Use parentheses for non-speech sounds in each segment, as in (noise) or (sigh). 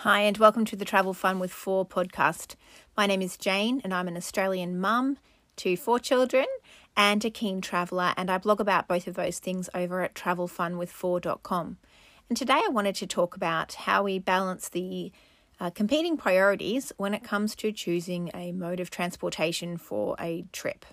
Hi, and welcome to the Travel Fun with Four podcast. My name is Jane, and I'm an Australian mum to four children and a keen traveller, and I blog about both of those things over at travelfunwith4.com. And today I wanted to talk about how we balance the uh, competing priorities when it comes to choosing a mode of transportation for a trip.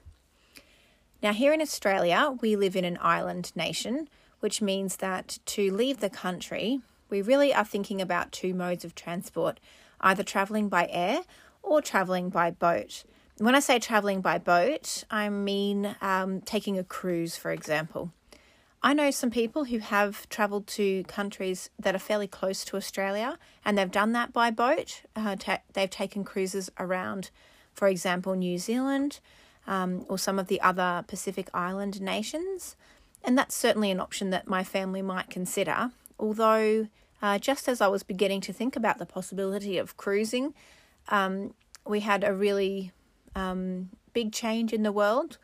Now, here in Australia, we live in an island nation, which means that to leave the country, we really are thinking about two modes of transport either travelling by air or travelling by boat. When I say travelling by boat, I mean um, taking a cruise, for example. I know some people who have travelled to countries that are fairly close to Australia and they've done that by boat. Uh, ta- they've taken cruises around, for example, New Zealand um, or some of the other Pacific Island nations. And that's certainly an option that my family might consider, although uh, just as I was beginning to think about the possibility of cruising, um, we had a really um, big change in the world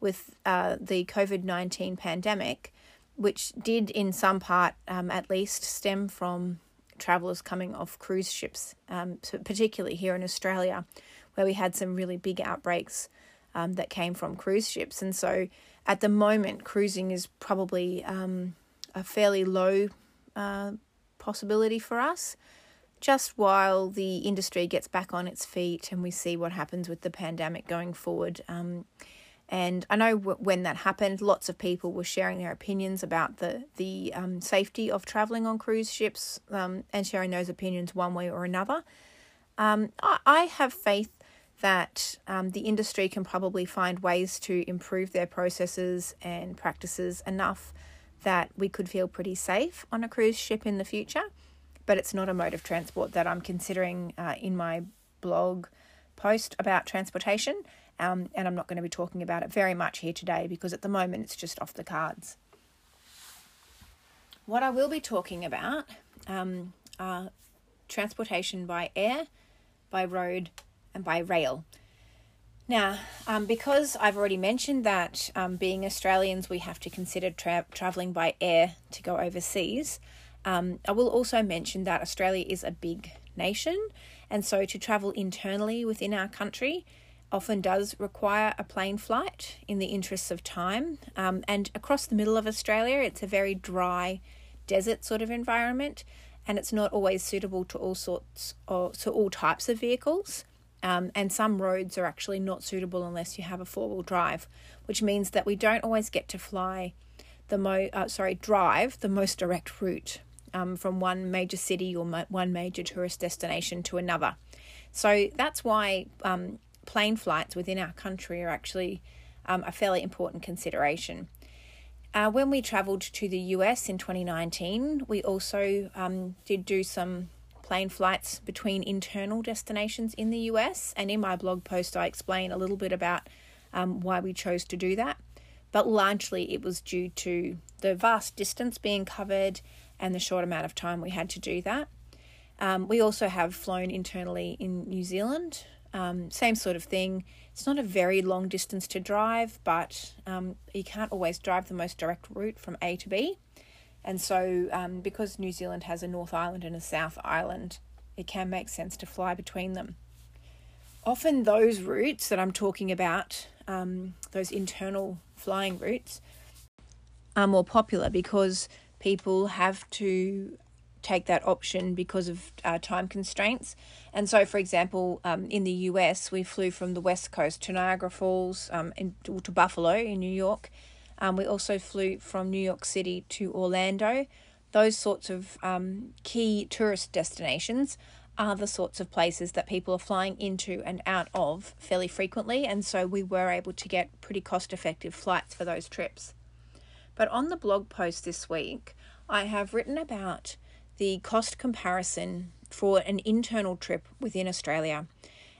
with uh, the COVID 19 pandemic, which did, in some part um, at least, stem from travellers coming off cruise ships, um, particularly here in Australia, where we had some really big outbreaks um, that came from cruise ships. And so at the moment, cruising is probably um, a fairly low uh, possibility for us just while the industry gets back on its feet and we see what happens with the pandemic going forward. Um, and I know w- when that happened, lots of people were sharing their opinions about the the um, safety of traveling on cruise ships um, and sharing those opinions one way or another. Um, I, I have faith that um, the industry can probably find ways to improve their processes and practices enough that we could feel pretty safe on a cruise ship in the future, but it's not a mode of transport that I'm considering uh, in my blog post about transportation. Um, and I'm not going to be talking about it very much here today because at the moment it's just off the cards. What I will be talking about um, are transportation by air, by road, and by rail. Now, um, because I've already mentioned that um, being Australians, we have to consider tra- travelling by air to go overseas, um, I will also mention that Australia is a big nation, and so to travel internally within our country often does require a plane flight in the interests of time. Um, and across the middle of Australia, it's a very dry desert sort of environment, and it's not always suitable to all sorts or to all types of vehicles. Um, and some roads are actually not suitable unless you have a four wheel drive, which means that we don't always get to fly the mo uh, sorry drive the most direct route um, from one major city or one major tourist destination to another. So that's why um, plane flights within our country are actually um, a fairly important consideration. Uh, when we travelled to the US in 2019, we also um, did do some plane flights between internal destinations in the US. And in my blog post, I explain a little bit about um, why we chose to do that. But largely, it was due to the vast distance being covered and the short amount of time we had to do that. Um, we also have flown internally in New Zealand. Um, same sort of thing. It's not a very long distance to drive, but um, you can't always drive the most direct route from A to B. And so, um, because New Zealand has a North Island and a South Island, it can make sense to fly between them. Often, those routes that I'm talking about, um, those internal flying routes, are more popular because people have to take that option because of uh, time constraints. And so, for example, um, in the US, we flew from the West Coast to Niagara Falls, um, in, to Buffalo in New York, um, we also flew from New York City to Orlando. Those sorts of um, key tourist destinations are the sorts of places that people are flying into and out of fairly frequently, and so we were able to get pretty cost effective flights for those trips. But on the blog post this week, I have written about the cost comparison for an internal trip within Australia.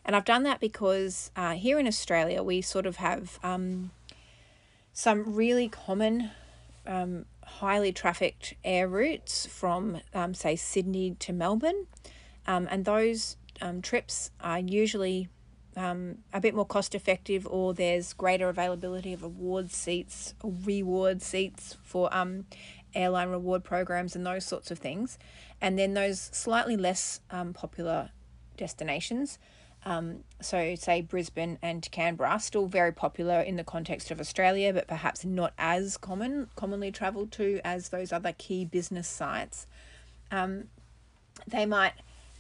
And I've done that because uh, here in Australia, we sort of have um, some really common, um, highly trafficked air routes from, um, say, Sydney to Melbourne. Um, and those um, trips are usually um, a bit more cost effective, or there's greater availability of award seats or reward seats for um, airline reward programs and those sorts of things. And then those slightly less um, popular destinations, um, so say Brisbane and Canberra, still very popular in the context of Australia, but perhaps not as common, commonly travelled to as those other key business sites. Um, they might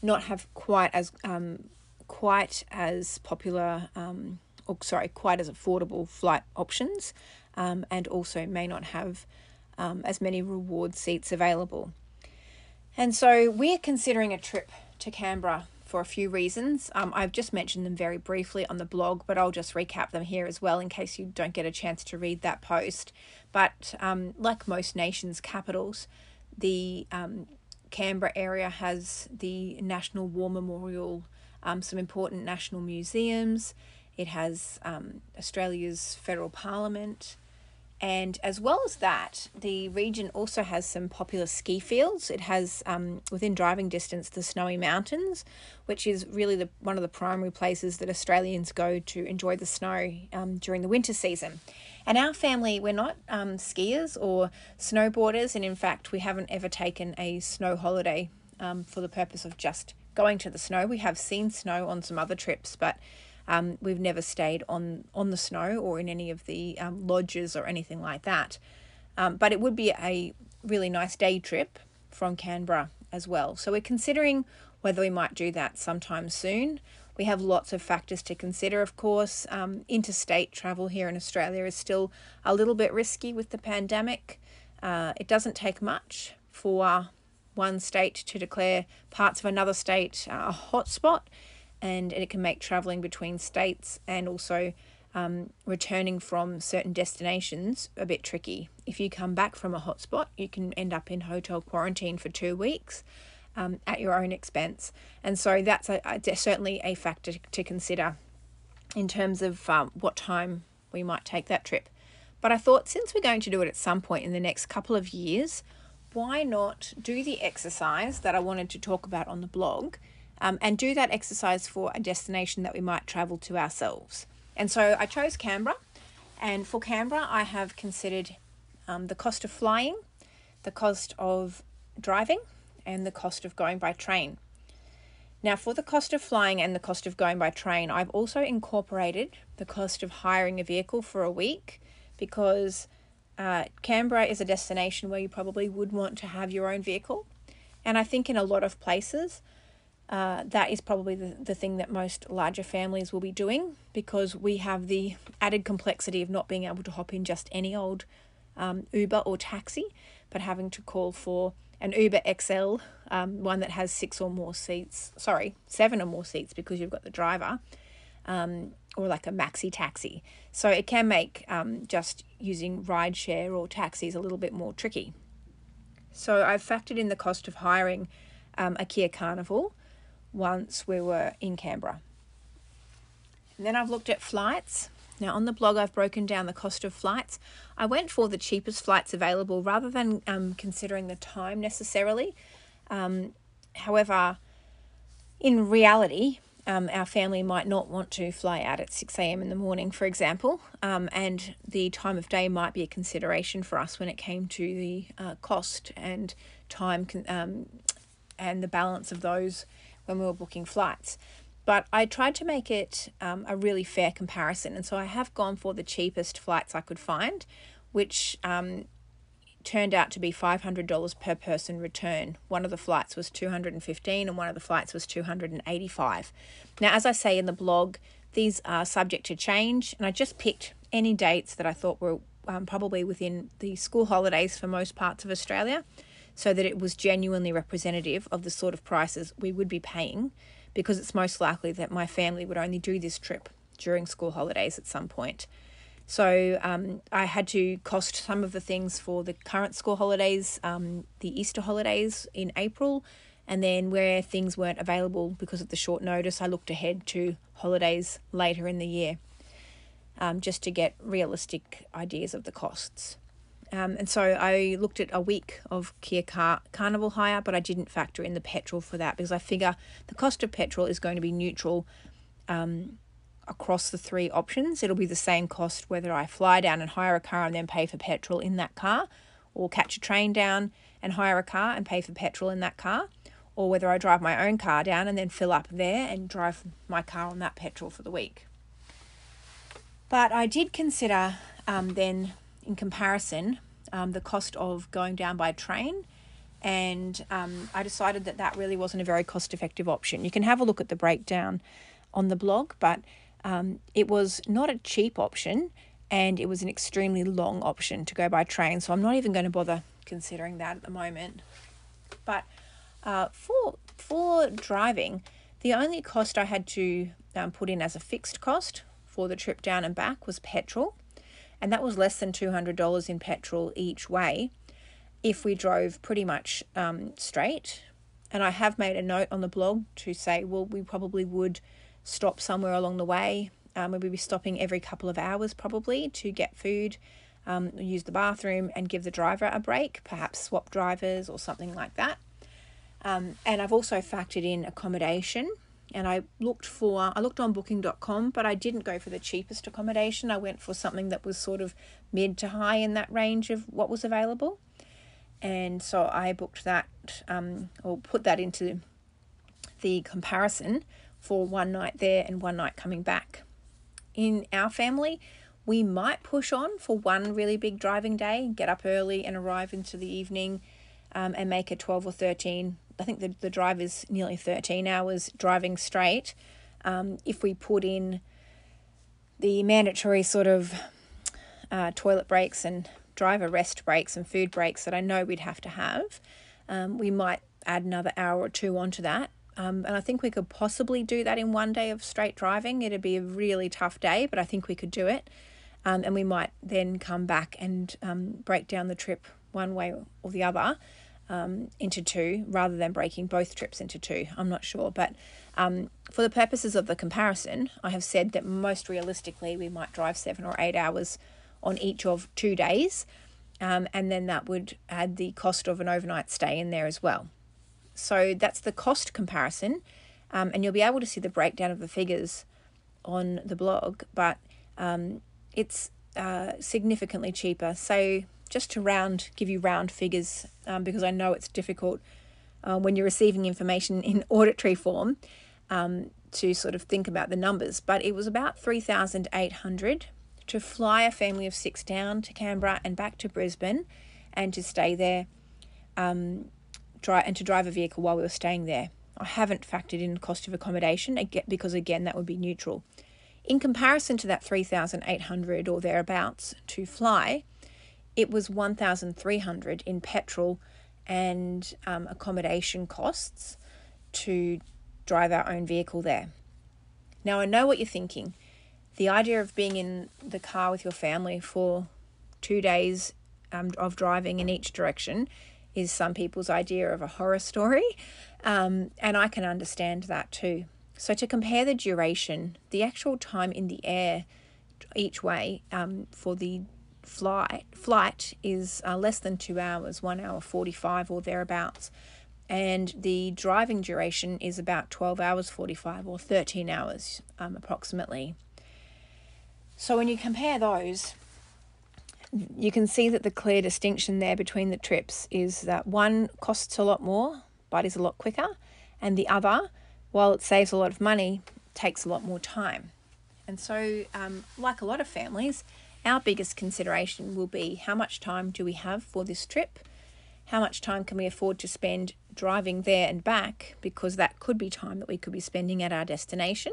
not have quite as um, quite as popular, um, or sorry, quite as affordable flight options, um, and also may not have um, as many reward seats available. And so we're considering a trip to Canberra for a few reasons. Um, I've just mentioned them very briefly on the blog, but I'll just recap them here as well in case you don't get a chance to read that post. But um, like most nations' capitals, the um, Canberra area has the National War Memorial, um, some important national museums. It has um, Australia's federal parliament. And as well as that, the region also has some popular ski fields. It has, um, within driving distance, the Snowy Mountains, which is really the, one of the primary places that Australians go to enjoy the snow um, during the winter season. And our family, we're not um, skiers or snowboarders, and in fact, we haven't ever taken a snow holiday um, for the purpose of just going to the snow. We have seen snow on some other trips, but um, we've never stayed on on the snow or in any of the um, lodges or anything like that. Um, but it would be a really nice day trip from Canberra as well. So we're considering whether we might do that sometime soon. We have lots of factors to consider, of course. Um, interstate travel here in Australia is still a little bit risky with the pandemic. Uh, it doesn't take much for one state to declare parts of another state a hotspot and it can make traveling between states and also um, returning from certain destinations a bit tricky. If you come back from a hotspot, you can end up in hotel quarantine for two weeks um, at your own expense. And so that's a, a, certainly a factor to consider in terms of um, what time we might take that trip. But I thought since we're going to do it at some point in the next couple of years, why not do the exercise that I wanted to talk about on the blog um, and do that exercise for a destination that we might travel to ourselves. And so I chose Canberra, and for Canberra, I have considered um, the cost of flying, the cost of driving, and the cost of going by train. Now, for the cost of flying and the cost of going by train, I've also incorporated the cost of hiring a vehicle for a week because uh, Canberra is a destination where you probably would want to have your own vehicle. And I think in a lot of places, uh, that is probably the, the thing that most larger families will be doing because we have the added complexity of not being able to hop in just any old um, Uber or taxi, but having to call for an Uber XL, um, one that has six or more seats, sorry, seven or more seats because you've got the driver, um, or like a maxi taxi. So it can make um, just using rideshare or taxis a little bit more tricky. So I've factored in the cost of hiring um, a Kia Carnival once we were in Canberra. And then I've looked at flights. Now, on the blog, I've broken down the cost of flights. I went for the cheapest flights available rather than um, considering the time necessarily. Um, however, in reality, um, our family might not want to fly out at 6 a.m. in the morning, for example, um, and the time of day might be a consideration for us when it came to the uh, cost and time con- um, and the balance of those when we were booking flights. But I tried to make it um, a really fair comparison, and so I have gone for the cheapest flights I could find, which um, turned out to be $500 per person return. One of the flights was 215 and one of the flights was 285. Now, as I say in the blog, these are subject to change, and I just picked any dates that I thought were um, probably within the school holidays for most parts of Australia so that it was genuinely representative of the sort of prices we would be paying because it's most likely that my family would only do this trip during school holidays at some point. So um, I had to cost some of the things for the current school holidays, um, the Easter holidays in April, and then where things weren't available because of the short notice, I looked ahead to holidays later in the year um, just to get realistic ideas of the costs. Um, and so I looked at a week of Kia Car- Carnival hire, but I didn't factor in the petrol for that because I figure the cost of petrol is going to be neutral um, across the three options. It'll be the same cost whether I fly down and hire a car and then pay for petrol in that car, or catch a train down and hire a car and pay for petrol in that car, or whether I drive my own car down and then fill up there and drive my car on that petrol for the week. But I did consider um, then, in comparison, um, the cost of going down by train. And um, I decided that that really wasn't a very cost effective option. You can have a look at the breakdown on the blog, but um, it was not a cheap option and it was an extremely long option to go by train. So I'm not even going to bother considering that at the moment. But uh, for for driving, the only cost I had to um, put in as a fixed cost for the trip down and back was petrol, and that was less than two hundred dollars in petrol each way. If we drove pretty much um, straight, and I have made a note on the blog to say, well, we probably would stop somewhere along the way. Um, we would be stopping every couple of hours probably to get food, um, use the bathroom, and give the driver a break, perhaps swap drivers or something like that. Um, and I've also factored in accommodation. And I looked for, I looked on booking.com, but I didn't go for the cheapest accommodation. I went for something that was sort of mid to high in that range of what was available. And so I booked that um, or put that into the comparison for one night there and one night coming back. In our family, we might push on for one really big driving day, get up early and arrive into the evening um, and make a 12 or 13. I think the, the drive is nearly 13 hours driving straight. Um, if we put in the mandatory sort of uh, toilet breaks and driver rest breaks and food breaks that I know we'd have to have, um, we might add another hour or two onto that. Um, and I think we could possibly do that in one day of straight driving. It'd be a really tough day, but I think we could do it. Um, and we might then come back and um, break down the trip one way or the other um, into two rather than breaking both trips into two. I'm not sure. But um, for the purposes of the comparison, I have said that most realistically we might drive seven or eight hours on each of two days. Um, and then that would add the cost of an overnight stay in there as well. So that's the cost comparison, um, and you'll be able to see the breakdown of the figures on the blog, but um, it's uh, significantly cheaper. So just to round, give you round figures, um, because I know it's difficult uh, when you're receiving information in (laughs) auditory form um, to sort of think about the numbers, but it was about 3,800 to fly a family of six down to Canberra and back to Brisbane and to stay there um, try and to drive a vehicle while we were staying there. I haven't factored in cost of accommodation because again that would be neutral. In comparison to that 3,800 or thereabouts to fly, it was 1,300 in petrol and um, accommodation costs to drive our own vehicle there. Now I know what you're thinking. The idea of being in the car with your family for two days um, of driving in each direction is some people's idea of a horror story, um, and I can understand that too. So, to compare the duration, the actual time in the air each way um, for the flight flight is uh, less than two hours, one hour forty five or thereabouts, and the driving duration is about twelve hours forty five or thirteen hours um, approximately. So when you compare those, you can see that the clear distinction there between the trips is that one costs a lot more but is a lot quicker, and the other, while it saves a lot of money, takes a lot more time. And so, um, like a lot of families, our biggest consideration will be how much time do we have for this trip? How much time can we afford to spend driving there and back? Because that could be time that we could be spending at our destination.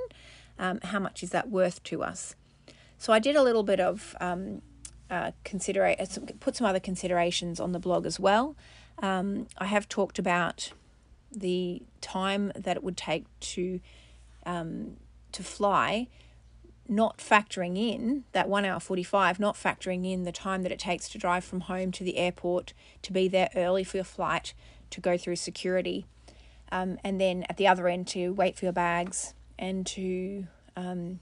Um, how much is that worth to us? So I did a little bit of um, uh, uh, put some other considerations on the blog as well. Um, I have talked about the time that it would take to um, to fly, not factoring in that one hour forty five, not factoring in the time that it takes to drive from home to the airport, to be there early for your flight, to go through security, um, and then at the other end to wait for your bags and to um,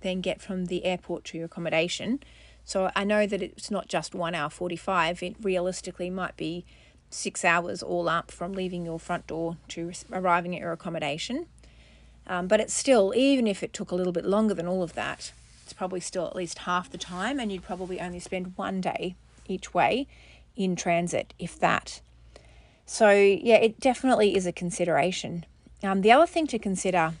then get from the airport to your accommodation. So I know that it's not just one hour 45, it realistically might be six hours all up from leaving your front door to arriving at your accommodation. Um, but it's still, even if it took a little bit longer than all of that, it's probably still at least half the time, and you'd probably only spend one day each way in transit, if that. So, yeah, it definitely is a consideration. Um, the other thing to consider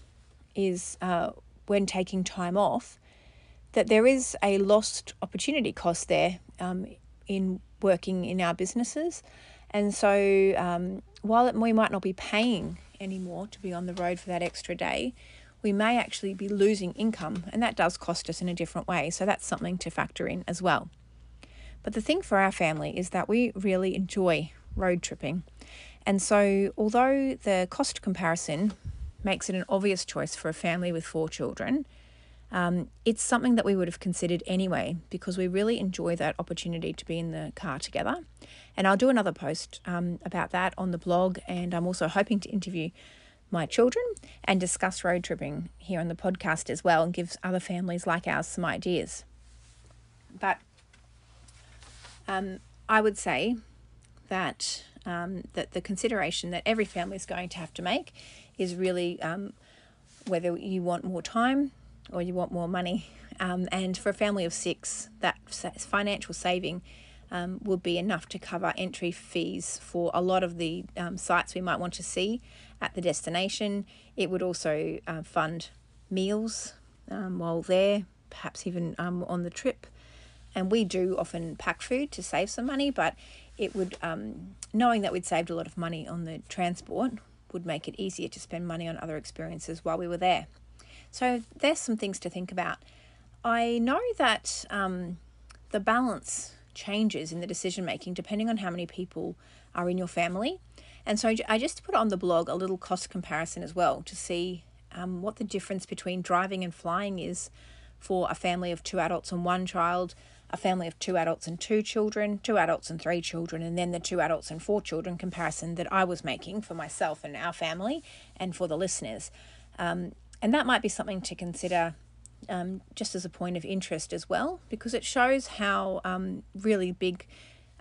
is uh, when taking time off that there is a lost opportunity cost there um, in working in our businesses. And so, um, while it, we might not be paying anymore to be on the road for that extra day, we may actually be losing income, and that does cost us in a different way. So, that's something to factor in as well. But the thing for our family is that we really enjoy road tripping. And so, although the cost comparison makes it an obvious choice for a family with four children, um, it's something that we would have considered anyway because we really enjoy that opportunity to be in the car together. And I'll do another post um, about that on the blog. And I'm also hoping to interview my children and discuss road tripping here on the podcast as well and give other families like ours some ideas. But um, I would say that um, that the consideration that every family is going to have to make is really um, whether you want more time or you want more money. Um, and for a family of six, that financial saving um, would be enough to cover entry fees for a lot of the um, sites we might want to see at the destination. It would also uh, fund meals um, while there, perhaps even um, on the trip. And we do often pack food to save some money, but it would, um, knowing that we'd saved a lot of money on the transport, would make it easier to spend money on other experiences while we were there. So there's some things to think about. I know that um, the balance changes in the decision making depending on how many people are in your family. And so I just put on the blog a little cost comparison as well to see um, what the difference between driving and flying is for a family of two adults and one child, a family of two adults and two children, two adults and three children, and then the two adults and four children comparison that I was making for myself and our family and for the listeners. Um, and that might be something to consider um, just as a point of interest as well, because it shows how um, really big,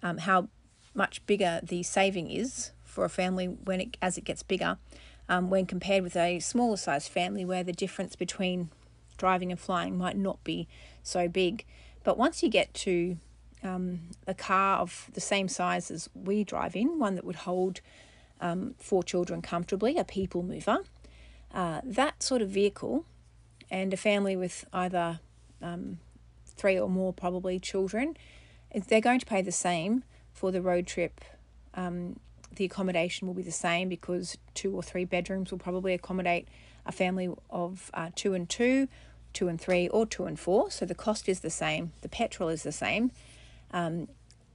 um, how much bigger the saving is for a family when it as it gets bigger, um, when compared with a smaller sized family where the difference between driving and flying might not be so big. But once you get to um, a car of the same size as we drive in, one that would hold um, four children comfortably, a people mover, uh, that sort of vehicle and a family with either um, three or more probably children, they're going to pay the same for the road trip. Um, the accommodation will be the same because two or three bedrooms will probably accommodate a family of uh, two and two, two and three, or two and four. So the cost is the same, the petrol is the same. Um,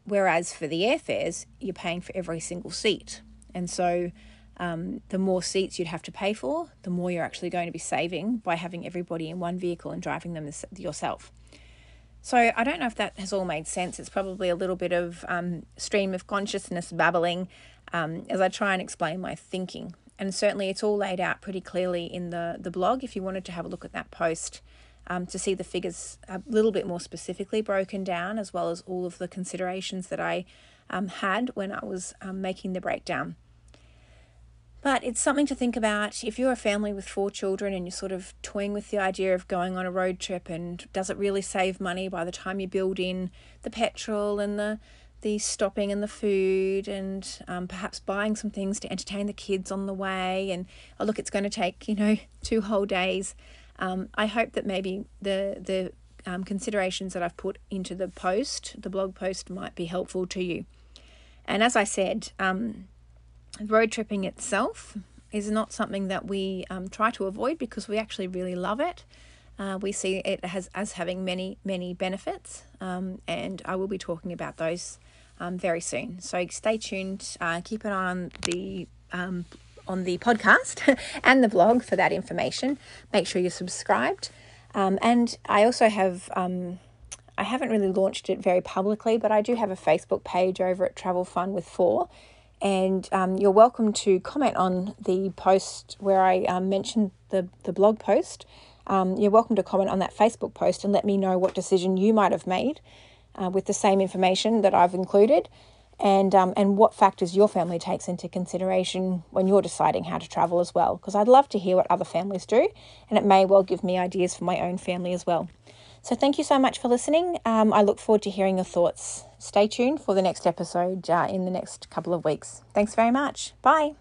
whereas for the airfares, you're paying for every single seat. And so um, the more seats you'd have to pay for, the more you're actually going to be saving by having everybody in one vehicle and driving them yourself. So I don't know if that has all made sense. It's probably a little bit of um, stream of consciousness babbling um, as I try and explain my thinking. And certainly it's all laid out pretty clearly in the, the blog if you wanted to have a look at that post um, to see the figures a little bit more specifically broken down, as well as all of the considerations that I um, had when I was um, making the breakdown. But it's something to think about. If you're a family with four children and you're sort of toying with the idea of going on a road trip and does it really save money by the time you build in the petrol and the the stopping and the food and um, perhaps buying some things to entertain the kids on the way and oh look it's going to take you know (laughs) two whole days. Um, i hope that maybe the the um, considerations that i've put into the post the blog post might be helpful to you. And as i said um, road tripping itself is not something that we um, try to avoid because we actually really love it. Uh, we see it as, as having many, many benefits, um, and I will be talking about those um, very soon. So stay tuned, uh, keep an eye on the um, on the podcast (laughs) and the blog for that information. Make sure you're subscribed. Um, and I also have um, I haven't really launched it very publicly, but I do have a Facebook page over at Travel Fun with Four and um, you're welcome to comment on the post where I um, mentioned the, the blog post. Um, you're welcome to comment on that Facebook post and let me know what decision you might have made uh, with the same information that I've included and, um, and what factors your family takes into consideration when you're deciding how to travel as well. Because I'd love to hear what other families do, and it may well give me ideas for my own family as well. So, thank you so much for listening. Um, I look forward to hearing your thoughts. Stay tuned for the next episode uh, in the next couple of weeks. Thanks very much. Bye.